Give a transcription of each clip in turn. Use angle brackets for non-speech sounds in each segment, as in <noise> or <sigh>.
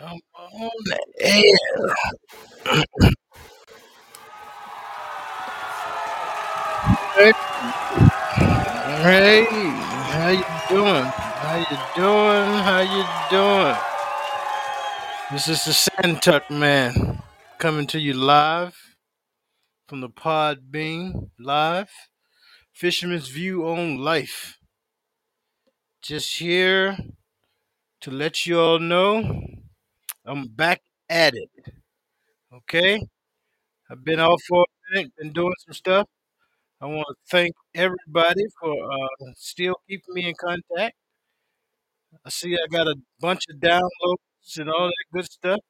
I'm on the air. Hey, hey, how you doing? How you doing? How you doing? This is the Santuck Man coming to you live from the Podbean live. Fisherman's View on Life. Just here to let you all know I'm back at it. Okay? I've been off for a minute, been doing some stuff. I want to thank everybody for uh, still keeping me in contact. I see I got a bunch of downloads and all that good stuff.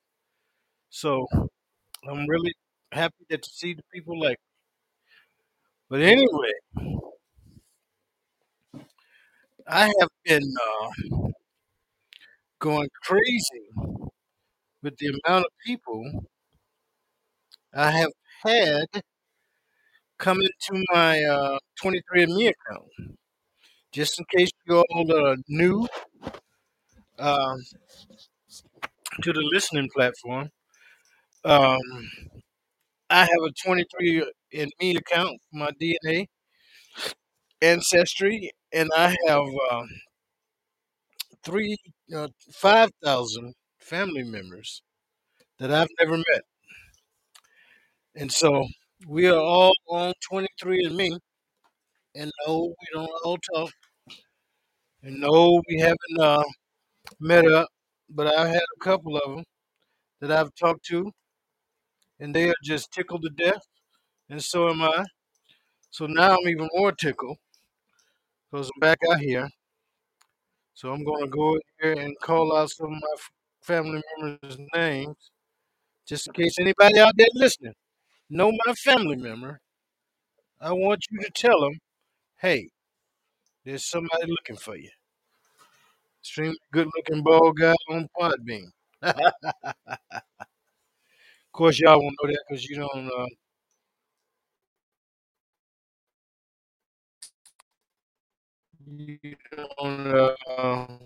So I'm really happy that to see the people like. me. But anyway, I have been uh, going crazy with the amount of people I have had come into my uh, 23andMe account. Just in case you all are new um, to the listening platform, um, I have a 23andMe account for my DNA ancestry, and I have uh, three, uh, five thousand family members that I've never met, and so we are all on 23andMe. and no, we don't all talk, and no, we haven't uh, met up, but I've had a couple of them that I've talked to, and they are just tickled to death, and so am I. So now I'm even more tickled because I'm back out here. So I'm going to go here and call out some of my family members' names, just in case anybody out there listening know my family member. I want you to tell them, hey, there's somebody looking for you. Extremely good-looking bald guy on Podbean. <laughs> of course, y'all won't know that because you don't uh, you don't uh,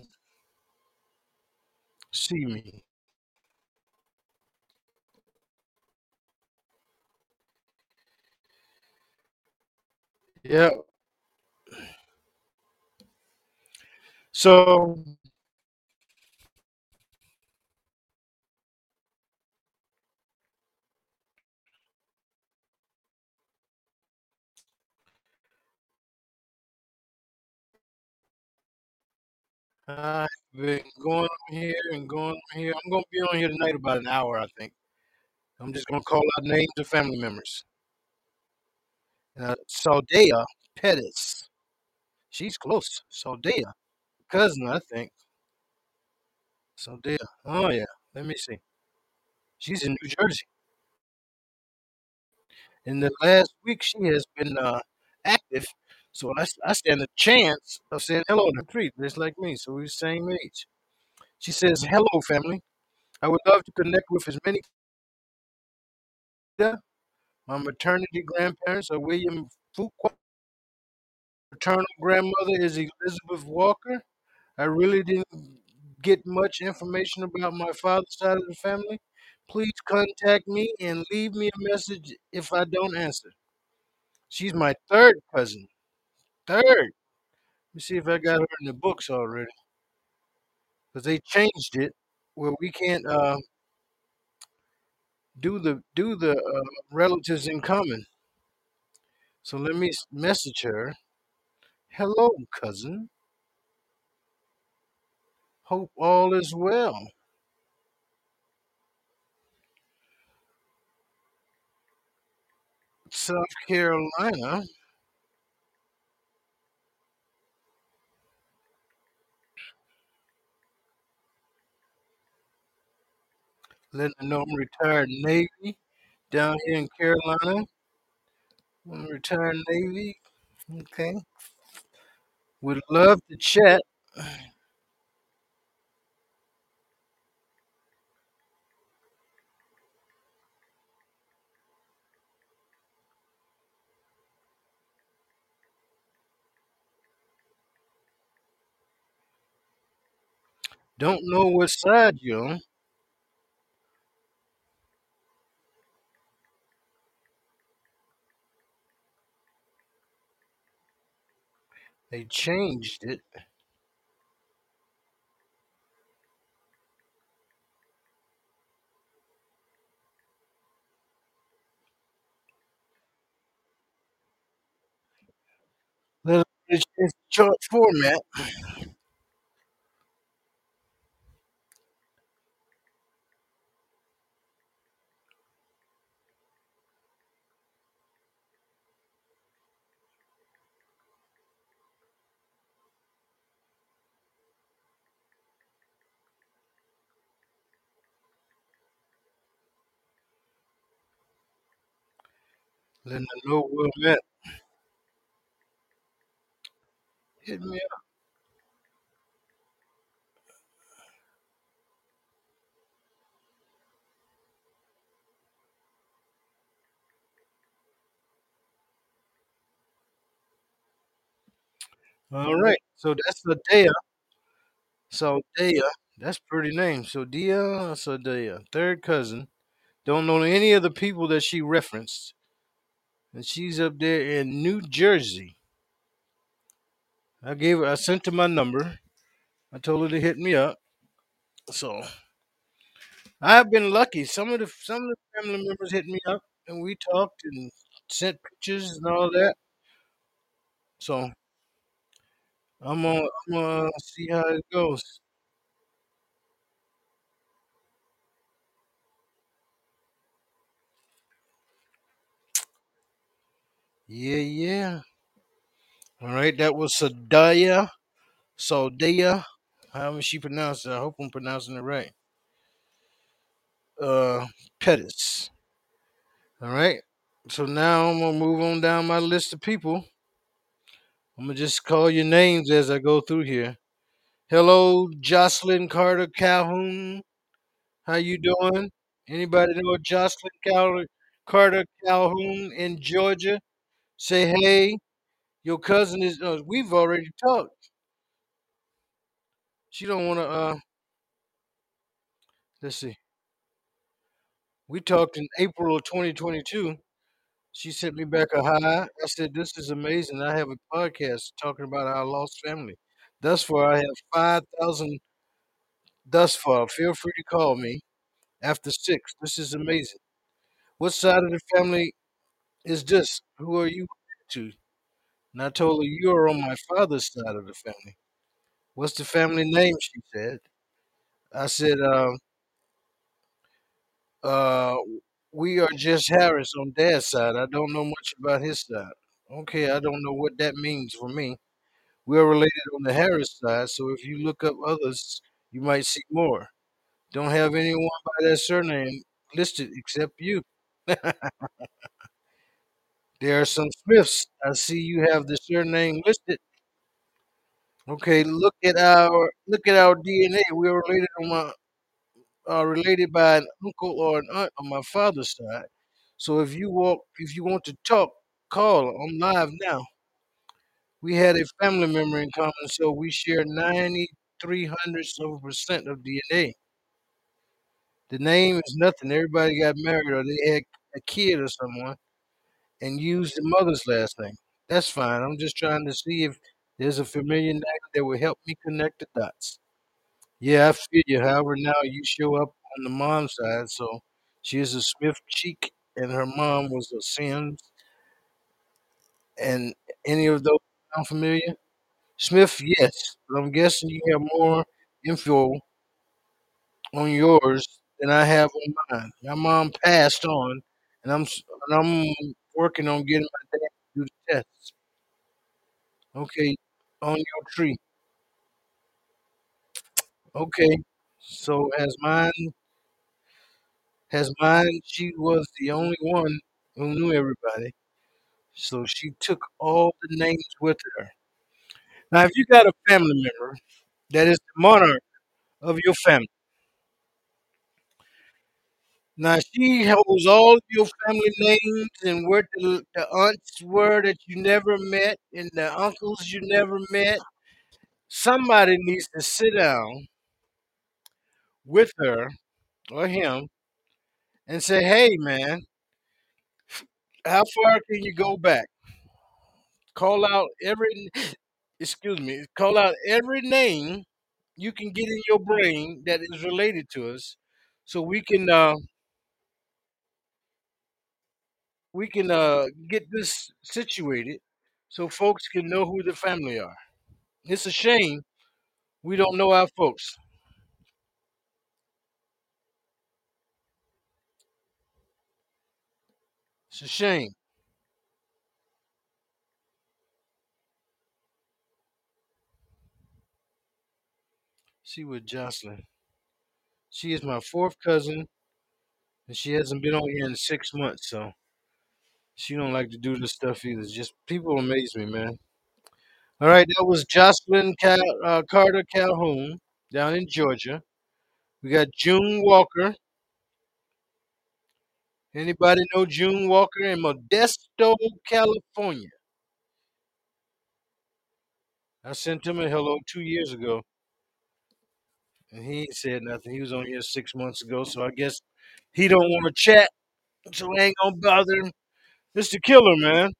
see me. Yep. So I've been going here and going here. I'm gonna be on here tonight about an hour, I think. I'm just gonna call out names of family members. Uh, Saldea Pettis. She's close. Saldea. Cousin, I think. Saldea. Oh yeah. Let me see. She's in New Jersey. In the last week, she has been uh, active. So I, I stand a chance of saying hello to three, just like me. So we're the same age. She says, Hello, family. I would love to connect with as many. <laughs> My maternity grandparents are William Fuqua. Maternal grandmother is Elizabeth Walker. I really didn't get much information about my father's side of the family. Please contact me and leave me a message if I don't answer. She's my third cousin. Third. Let me see if I got her in the books already. Because they changed it where we can't uh, do the do the uh, relatives in common. So let me message her. Hello, cousin. Hope all is well. South Carolina. I'm retired Navy down here in Carolina. Retired Navy. Okay. Would love to chat. Don't know what side you're on. They changed it. Us change chart format. Letting know where I'm at. Hit me up. All right. So that's Sadea. So Dea. That's pretty name. So Dia Sadea. Third cousin. Don't know any of the people that she referenced. And she's up there in New Jersey. I gave her I sent her my number. I told her to hit me up. So I've been lucky. Some of the some of the family members hit me up and we talked and sent pictures and all that. So I'm gonna I'm gonna see how it goes. Yeah, yeah. All right, that was Sadaya. Sadaya. However she pronounced it. I hope I'm pronouncing it right. Uh Pettis. All right. So now I'm gonna move on down my list of people. I'm gonna just call your names as I go through here. Hello, Jocelyn Carter Calhoun. How you doing? Anybody know Jocelyn Carter Calhoun in Georgia? Say hey. Your cousin is. Uh, we've already talked. She don't want to. Uh, let's see. We talked in April of 2022. She sent me back a hi. I said, "This is amazing. I have a podcast talking about our lost family. Thus far, I have five thousand. Thus far, feel free to call me after six. This is amazing. What side of the family is this? Who are you to?" And I told her, "You are on my father's side of the family." What's the family name? She said. I said, um, uh, we are just Harris on dad's side. I don't know much about his side. Okay, I don't know what that means for me. We are related on the Harris side, so if you look up others, you might see more. Don't have anyone by that surname listed except you. <laughs> There are some Smiths. I see you have the surname listed. Okay, look at our look at our DNA. We are related on my are related by an uncle or an aunt on my father's side. So if you walk, if you want to talk, call. I'm live now. We had a family member in common, so we share 93 hundredths of a percent of DNA. The name is nothing. Everybody got married or they had a kid or someone and use the mother's last name. That's fine. I'm just trying to see if there's a familiar name that will help me connect the dots. Yeah, I feel you. However, now you show up on the mom's side, so she is a Smith Cheek, and her mom was a Sims, and any of those sound familiar? Smith, yes, but I'm guessing you have more info on yours than I have on mine. My mom passed on, and I'm and I'm working on getting my dad to do the tests. Okay, on your tree. Okay, so as mine as mine, she was the only one who knew everybody. So she took all the names with her. Now, if you got a family member that is the monarch of your family, now she holds all your family names and where the, the aunts were that you never met and the uncles you never met. Somebody needs to sit down with her or him and say, "Hey, man, how far can you go back? Call out every excuse me, call out every name you can get in your brain that is related to us, so we can uh, we can uh, get this situated, so folks can know who the family are. It's a shame we don't know our folks. It's a shame. See with Jocelyn. She is my fourth cousin, and she hasn't been on here in six months, so she don't like to do this stuff either. Just people amaze me, man. All right, that was Jocelyn Cal- uh, Carter Calhoun down in Georgia. We got June Walker. Anybody know June Walker in Modesto, California? I sent him a hello two years ago, and he ain't said nothing. He was on here six months ago, so I guess he don't want to chat, so I ain't gonna bother him. Mr. Killer, man,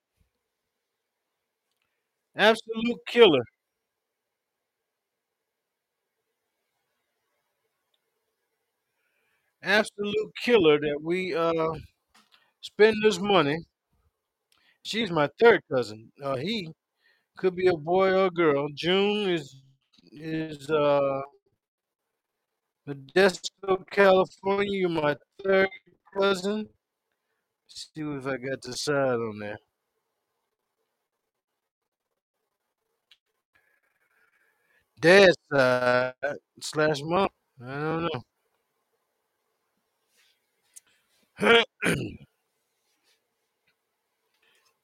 absolute killer, absolute killer. That we uh spend this money. She's my third cousin. Uh, he could be a boy or a girl. June is is uh Modesto, California. You're my third cousin. See if I got the side on there. Dad's side slash mom. I don't know. <clears throat>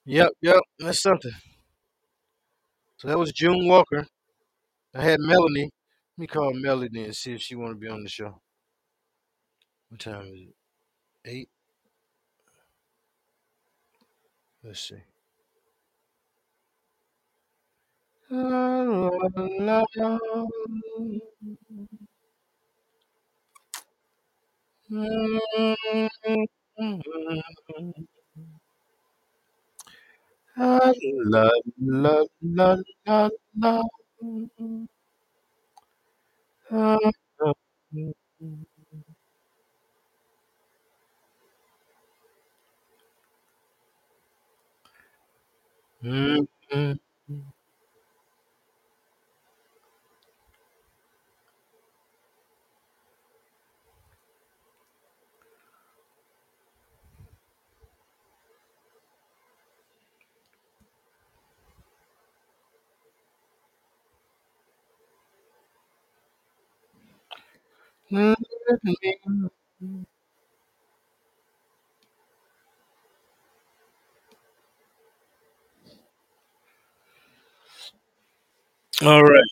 yep, yep. That's something. So that was June Walker. I had Melanie. Let me call Melanie and see if she want to be on the show. What time is it? Eight. Let's see. 嗯嗯嗯嗯。All right.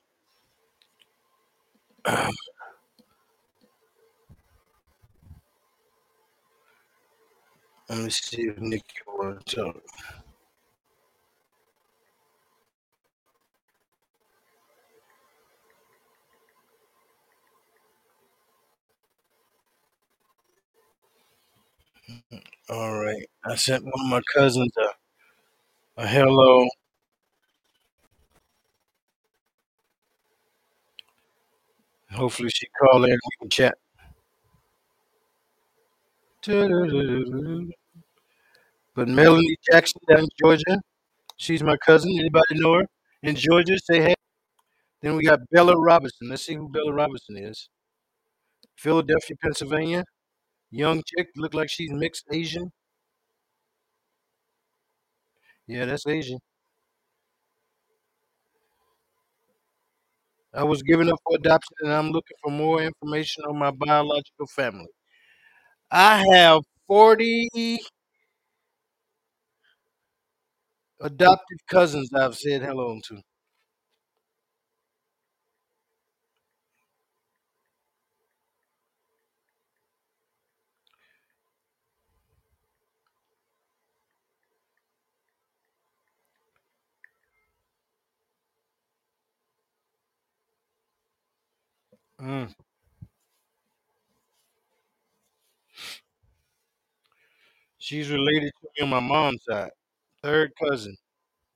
Let me see if Nikki want to talk. All right. I sent one of my cousins a, a hello. Hopefully she call in and we can chat. But Melanie Jackson down in Georgia, she's my cousin. Anybody know her in Georgia? Say hey. Then we got Bella Robinson. Let's see who Bella Robinson is. Philadelphia, Pennsylvania. Young chick, look like she's mixed Asian. Yeah, that's Asian. I was given up for adoption and I'm looking for more information on my biological family. I have 40 adopted cousins I've said hello to. Mm. She's related to me on my mom's side. Third cousin,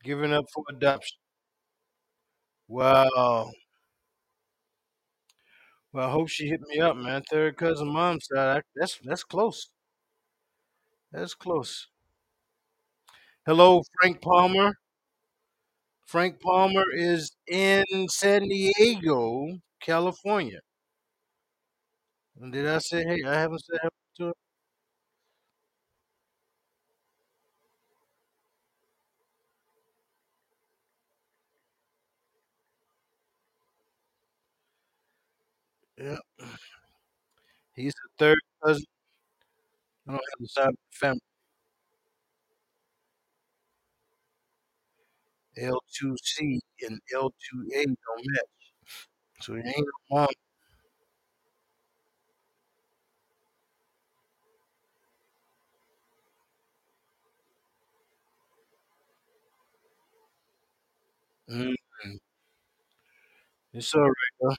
given up for adoption. Wow. Well, I hope she hit me up, man. Third cousin mom's side. That's that's close. That's close. Hello, Frank Palmer. Frank Palmer is in San Diego, California. And did I say hey? I haven't said hello to her. Yeah. He's the third cousin. I don't have the side of the family. L2C and L2A don't match. So he ain't no mom. Mm, it's all right, though.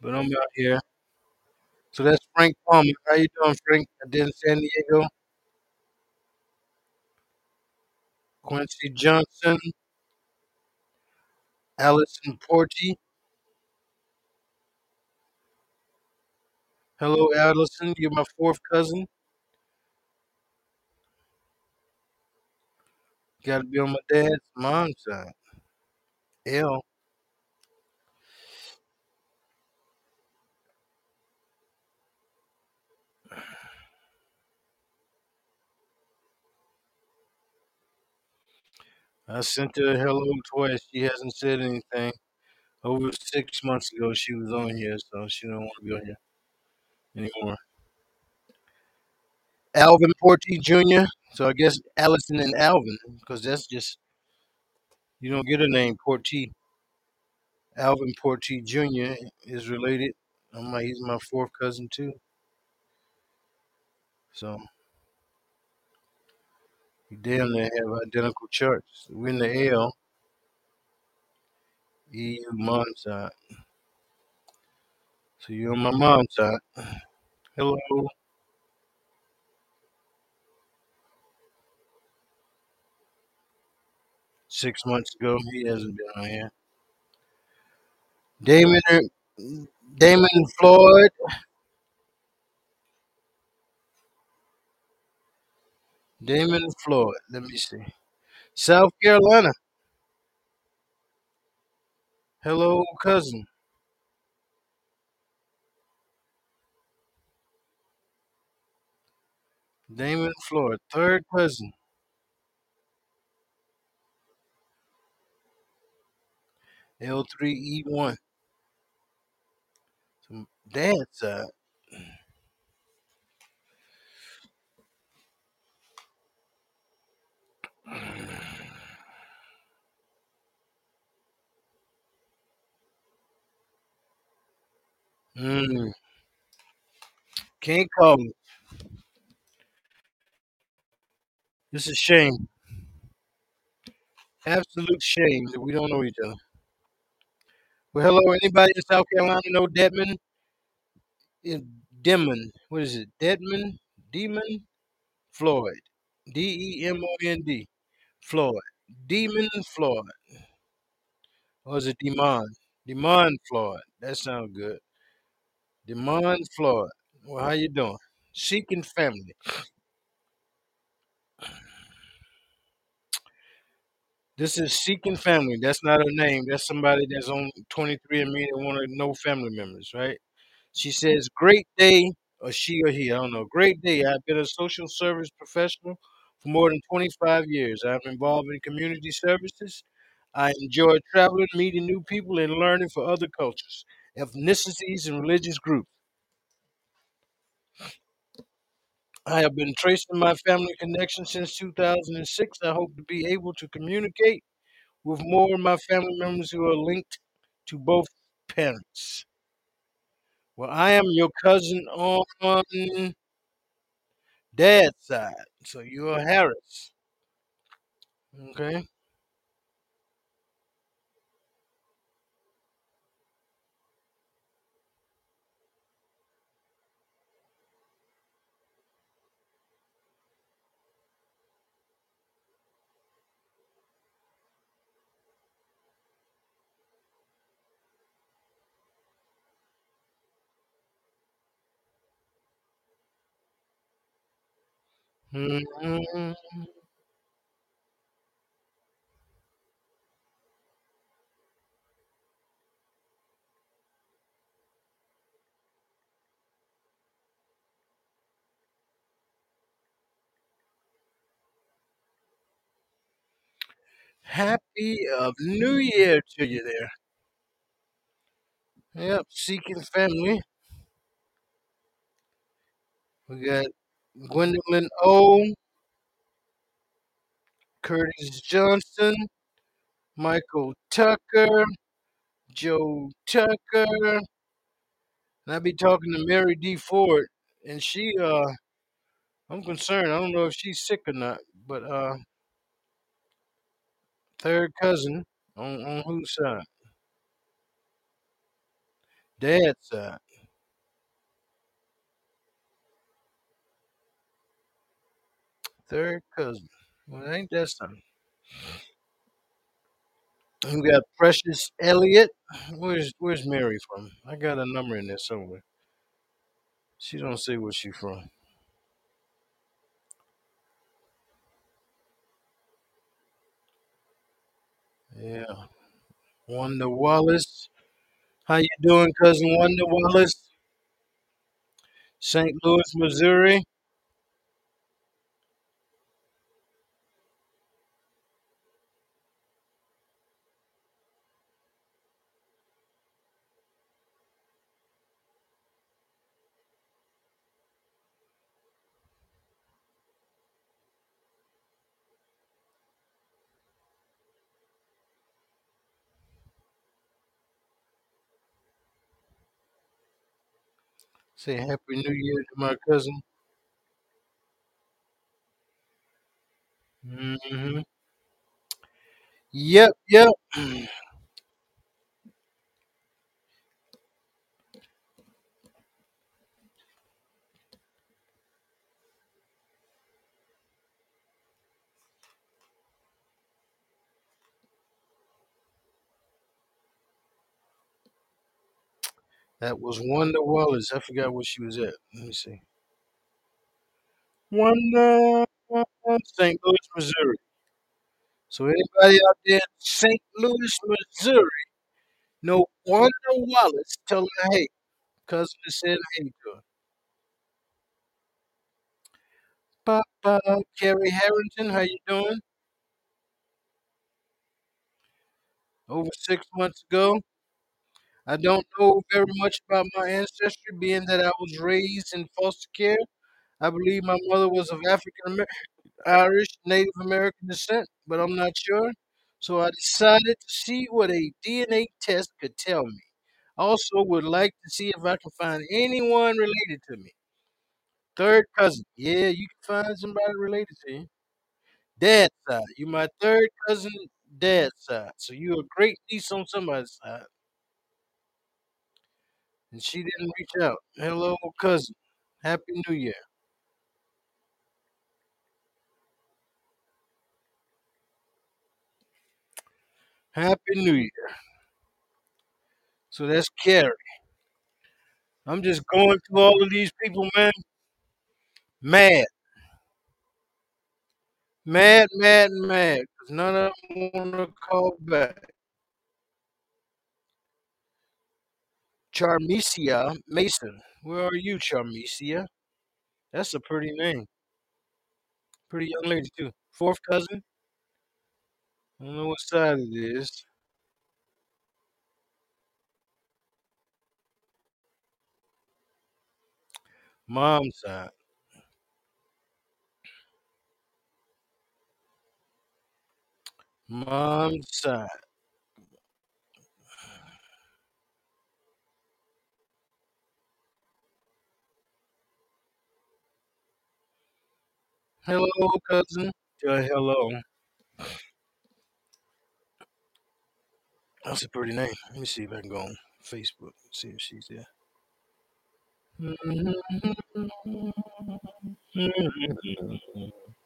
But I'm out here. So that's Frank Palmer. How you doing, Frank? I did in San Diego. Quincy Johnson, Allison Porty. Hello, Allison. You're my fourth cousin. Got to be on my dad's mom's side. L. I sent her hello twice. She hasn't said anything. Over six months ago, she was on here, so she don't want to be on here anymore. Alvin Porty Jr. So I guess Allison and Alvin, because that's just you don't get a name Porty. Alvin Porty Jr. is related. I'm he's my fourth cousin too. So we damn near have identical charts. We're in the L. EU mom's side. So you're on my mom's side. Hello. Six months ago, he hasn't been on here. Damon, Damon Floyd. Damon Floyd. Let me see. South Carolina. Hello, cousin. Damon Floyd, third cousin. L3E1. Some dad's side. Mm, can't call me. This is shame. Absolute shame that we don't know each other. Well, hello, anybody in South Carolina know Dedman? In Demon. What is it? Dedman? Demon? Floyd. D E M O N D. Floyd. Demon Floyd. Or is it Demon? Demon Floyd. That sounds good. Demon Floyd. Well, how you doing? Seeking family. This is Seeking Family. That's not her name. That's somebody that's on 23andMe that want to know family members, right? She says, Great day, or she or he, I don't know. Great day. I've been a social service professional for more than 25 years. I'm involved in community services. I enjoy traveling, meeting new people, and learning for other cultures, ethnicities, and religious groups. I have been tracing my family connection since 2006. I hope to be able to communicate with more of my family members who are linked to both parents. Well, I am your cousin on dad's side, so you're Harris. Okay. Mhm. Happy of New Year to you there. Yep, seeking family. We got Gwendolyn O, Curtis Johnson, Michael Tucker, Joe Tucker. And I be talking to Mary D. Ford, and she, uh, I'm concerned. I don't know if she's sick or not, but uh, third cousin on on whose side? Dad's side. Third cousin. Well, ain't that something? We got Precious Elliott. Where's Where's Mary from? I got a number in there somewhere. She don't say where she from. Yeah, Wanda Wallace. How you doing, cousin Wanda Wallace? St. Louis, Missouri. Say Happy New Year to my cousin. Mm-hmm. Yep, yep. That was Wanda Wallace. I forgot where she was at. Let me see. Wanda, St. Louis, Missouri. So anybody out there in St. Louis, Missouri, know Wanda Wallace, tell her hey, cousin saying hey to her. Papa, Carrie Harrington, how you doing? Over six months ago. I don't know very much about my ancestry, being that I was raised in foster care. I believe my mother was of African American, Irish, Native American descent, but I'm not sure. So I decided to see what a DNA test could tell me. Also, would like to see if I can find anyone related to me. Third cousin. Yeah, you can find somebody related to you. Dad's side. You're my third cousin, dad's side. So you're a great niece on somebody's side. And she didn't reach out. Hello, cousin. Happy New Year. Happy New Year. So that's Carrie. I'm just going through all of these people, man. Mad. Mad, mad, mad. Because none of them want to call back. Charmesia Mason. Where are you, Charmesia? That's a pretty name. Pretty young lady, too. Fourth cousin? I don't know what side it is. Mom's side. Mom's side. hello, cousin, Yeah, hello. That's a pretty name. Let me see if I can go on Facebook, and see if she's there. <laughs> <laughs>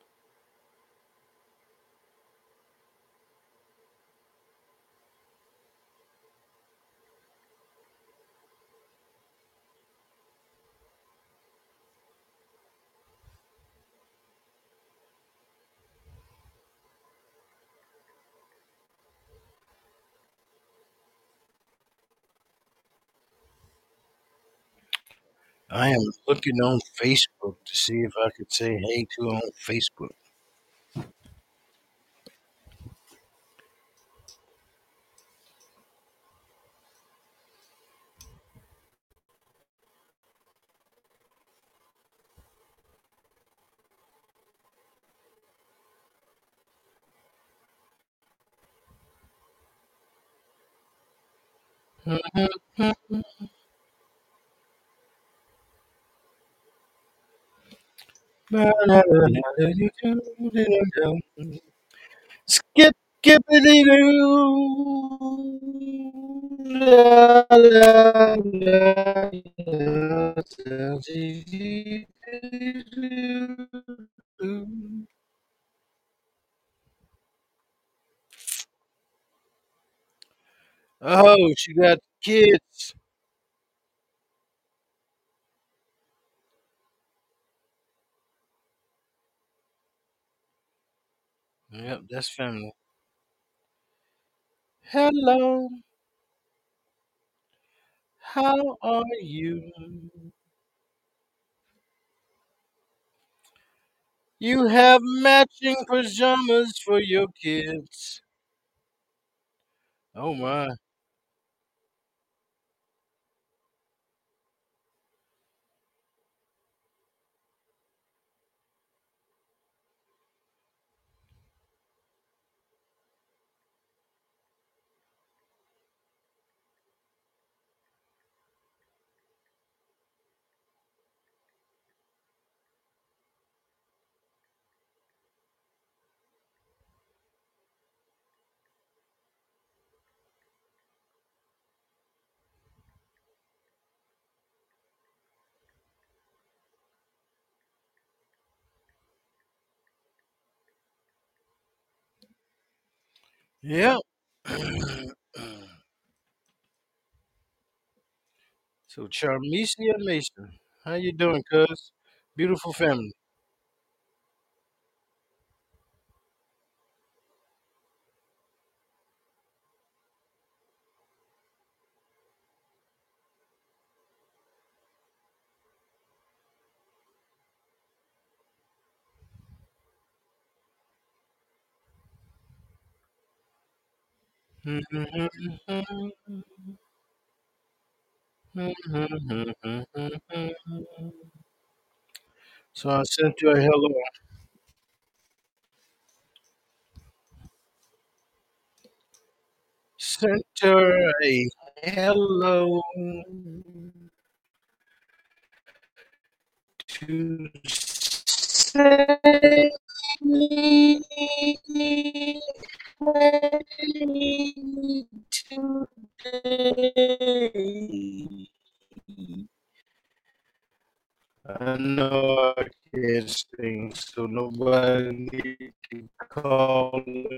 I am looking on Facebook to see if I could say hey to on Facebook. Mm-hmm, mm-hmm. Skip, skippity doo. Oh, she got kids. Yep, that's family. Hello, how are you? You have matching pajamas for your kids. Oh my. Yep. so Charmesia Mason, how you doing, cuz? Beautiful family. So I sent you a hello. Sent her a hello to say today. I know I can't sing, so nobody need to call in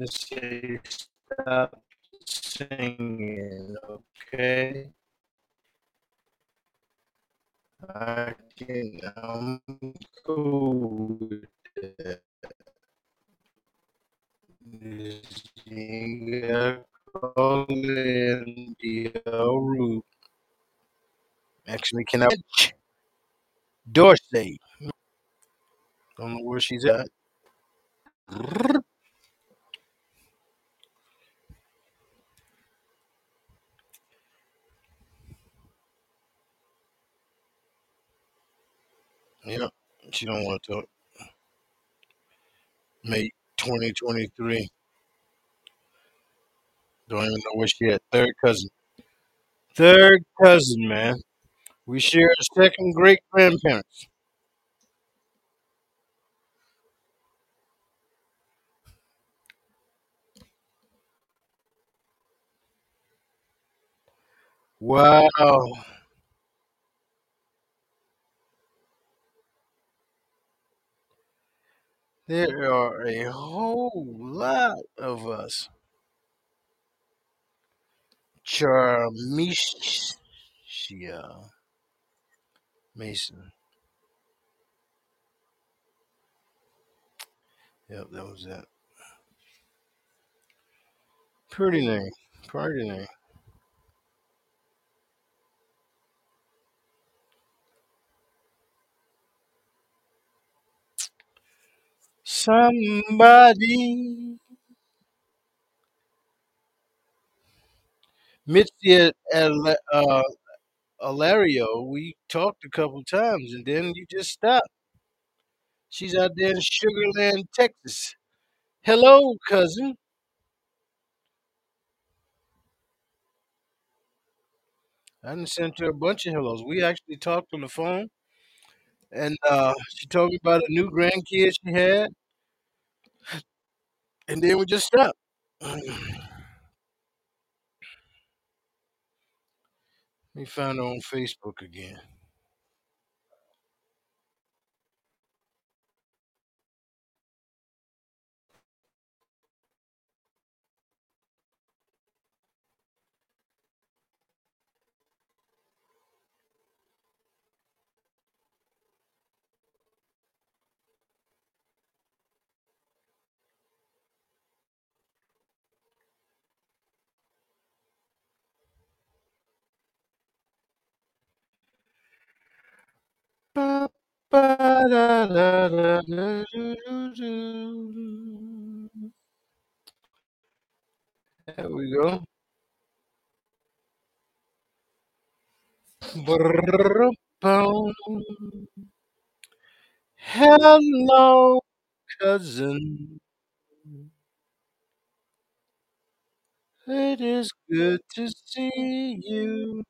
and say stop singing, okay? I can, I'm cool with that. Rude. Actually, can? Dorsey. Don't know where she's at. Yep, she don't want to talk. May 2023. Don't even know where she at. Third cousin. Third cousin, man. We share a second great grandparents. Wow. There are a whole lot of us. Charmisha Mason. Yep, that was that. Pretty name. Pretty name. Somebody. Mitzi at uh, Alario, we talked a couple times, and then you just stopped. She's out there in Sugar Land, Texas. Hello, cousin. I sent her a bunch of hellos. We actually talked on the phone, and uh, she told me about a new grandkid she had, and then we just stopped. Let me find her on Facebook again. There we go. Hello, cousin. It is good to see you.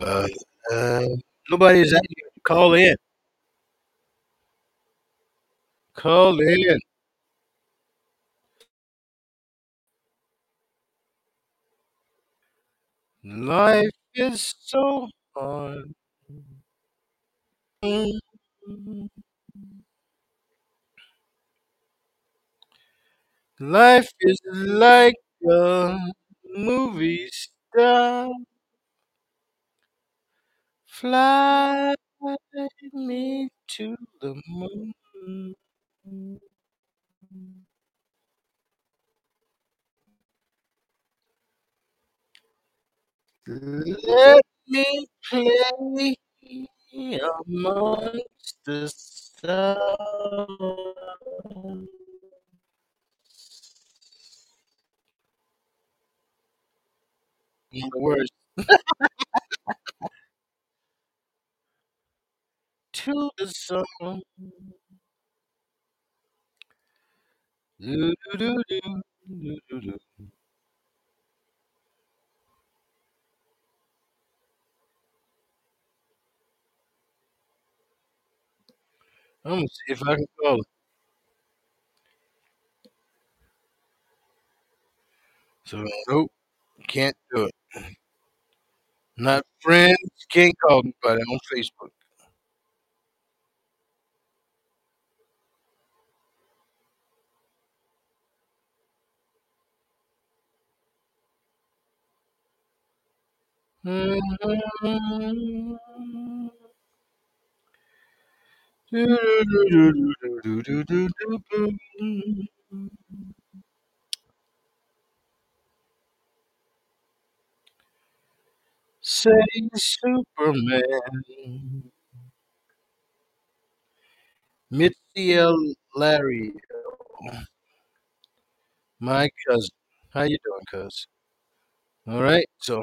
But uh, nobody's at you. Call in. Call in. Life is so hard. Life is like a movie star. Fly me to the moon. Let me play amongst the stars. The words <laughs> to the song. Do, do, do, do, do, do, I'm gonna see if I can call it. So nope, can't do it. Not friends, can't call anybody on Facebook. Mhm. Say Superman. Mitzi L. Larry, my cousin. How you doing, cuz? All right, so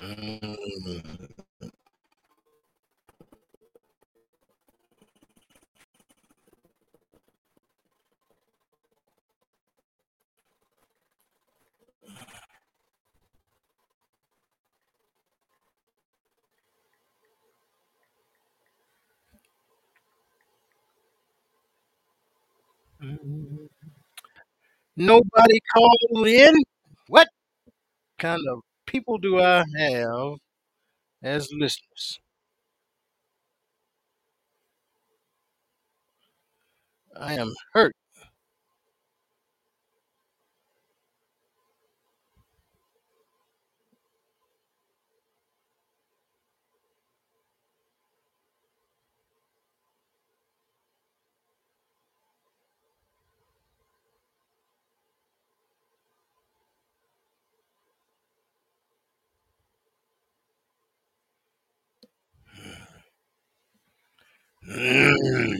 Mm-hmm. Nobody called in. What kind of people do I have as listeners? I am hurt. Mm.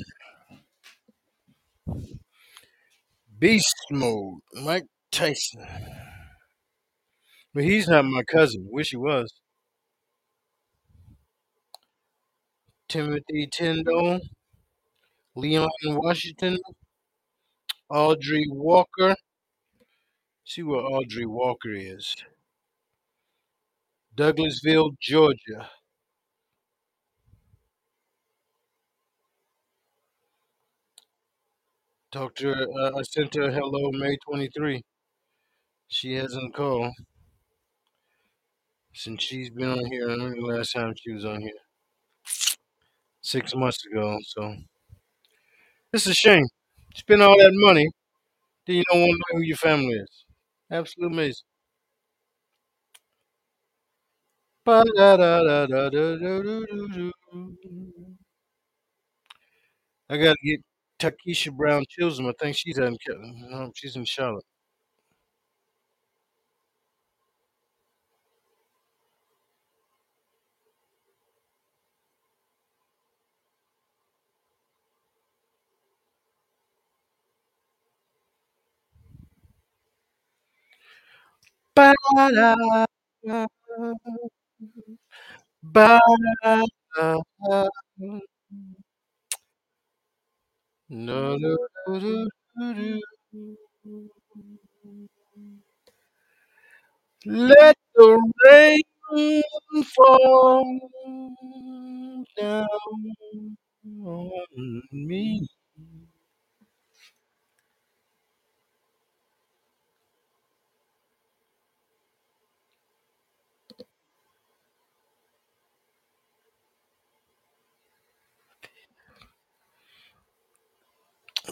Beast mode. Mike Tyson. But he's not my cousin. Wish he was. Timothy Tyndall. Leon Washington. Audrey Walker. See where Audrey Walker is. Douglasville, Georgia. Talked to her. Uh, I sent her hello May 23. She hasn't called since she's been on here. I remember the last time she was on here. Six months ago. So it's a shame. Spend all that money, then you don't want to know who your family is. Absolute amazing. I gotta get Takesha Brown Chisholm. I think she's in no, um, she's in Charlotte. Ba-da, ba-da, no, no, no, no, no, no. Let the rain fall down on me.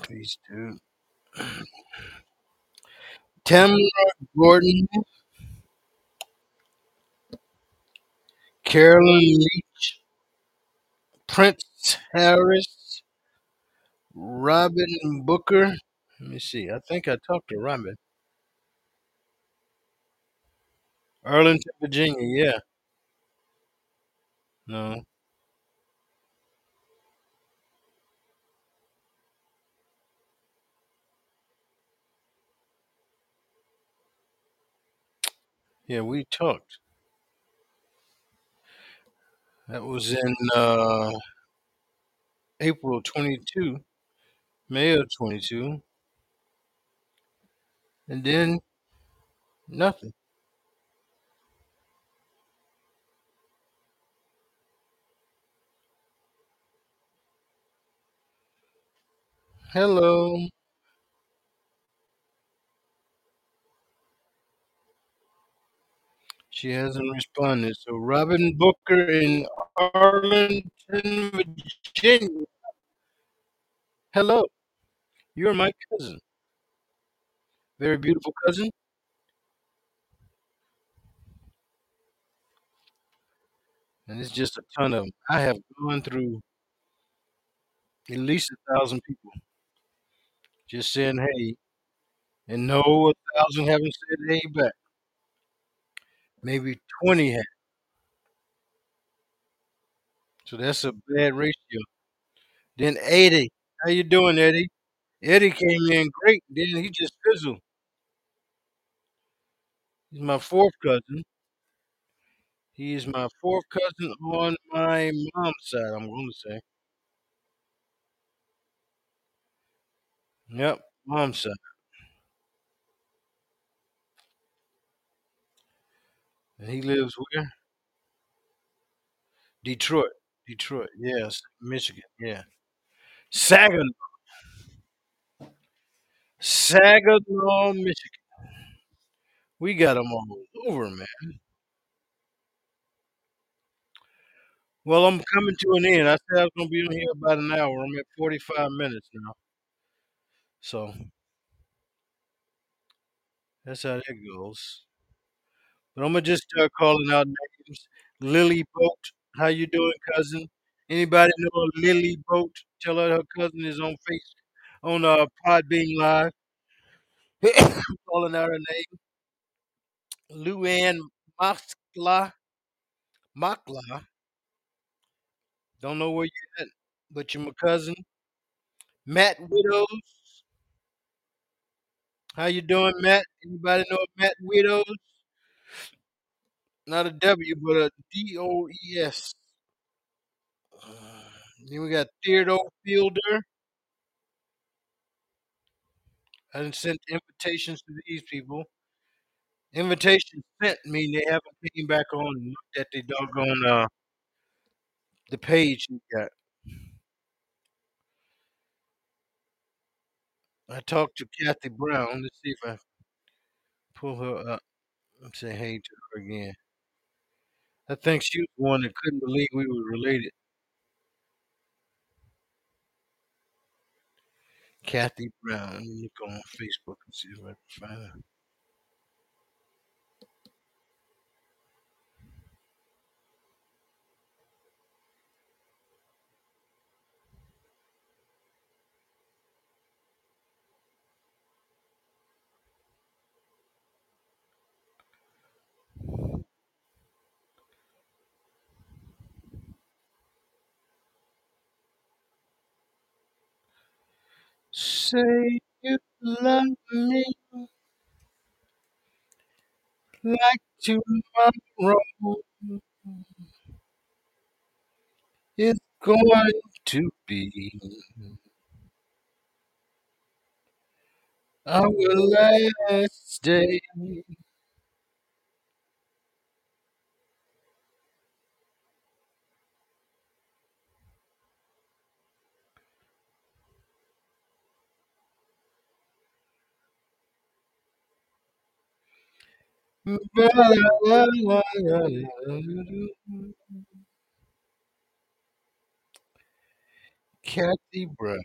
Please do. Tamara Gordon, Carolyn Leach, Prince Harris, Robin Booker. Let me see. I think I talked to Robin. Arlington, Virginia. Yeah. No. Yeah, we talked. That was in uh, April 22, May of 22. And then nothing. Hello. She hasn't responded. So Robin Booker in Arlington, Virginia. Hello. You're my cousin. Very beautiful cousin. And it's just a ton of 'em. I have gone through at least a thousand people just saying hey, and no, a thousand haven't said hey back. Maybe 20 have. So that's a bad ratio. Then Eddie. How you doing, Eddie? Eddie came in great. Then he just fizzled. He's my fourth cousin. He is my fourth cousin on my mom's side, I'm going to say. Yep, mom's side. And he lives where? Detroit. Detroit, yes. Michigan, yeah. Saginaw. Saginaw, Michigan. We got them all over, man. Well, I'm coming to an end. I said I was going to be on here about an hour. I'm at 45 minutes now. So that's how that goes. But I'm gonna just start calling out names. Lily Boat, how you doing, cousin? Anybody know Lily Boat? Tell her her cousin is on face on uh Podbean Live. <coughs> calling out her name. Luann Moskla. Makla. Don't know where you're at, but you're my cousin. Matt Widows. How you doing, Matt? Anybody know Matt Widows? Not a W, but a D O E S. Then we got Theodore Fielder. I didn't send invitations to these people. Invitations sent mean they haven't came back on and looked at the doggone uh the page you got. I talked to Kathy Brown. Let's see if I pull her up and say hey to her again. I think she was the one that couldn't believe we were related. Kathy Brown. Let me look on Facebook and see if I can find her. Say you love me like tomorrow is going to be our last day. Kathy Brown.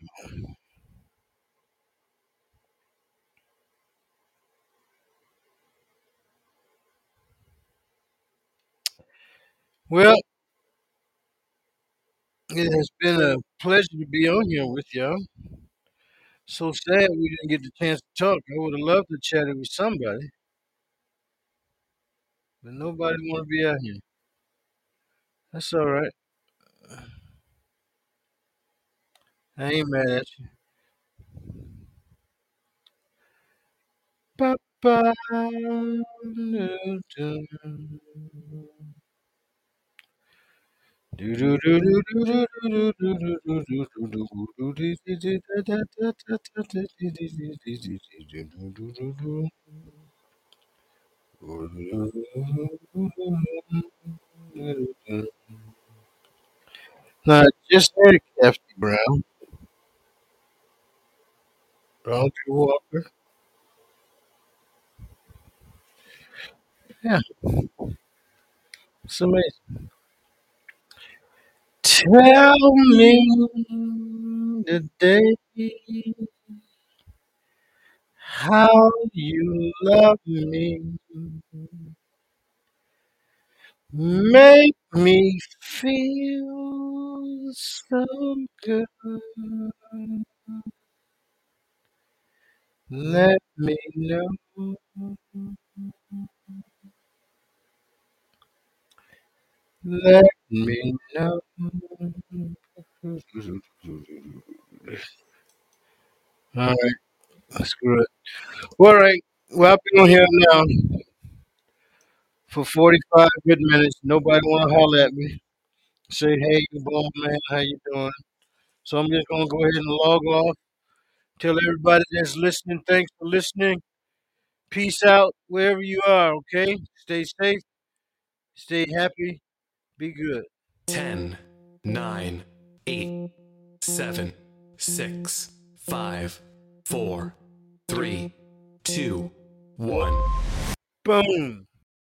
Well, it has been a pleasure to be on here with y'all. So sad we didn't get the chance to talk. I would have loved to chat with somebody, but nobody want to be out here. That's all right. I ain't mad at you. Ba-ba. Now, just had Kathy Brown, Roger Walker. Yeah, it's amazing. Tell me the day how you love me. Make me feel so good. Let me know. Let me know. <laughs> All right, screw it. All right, well, I've been on here now for 45 good minutes. Nobody want to holler at me. Say, hey, you bald man, how you doing? So I'm just going to go ahead and log off. Tell everybody that's listening, thanks for listening. Peace out wherever you are, okay? Stay safe, stay happy, be good. 10, 9, 8, 7, 6, 5, 4, three, two, one. Boom.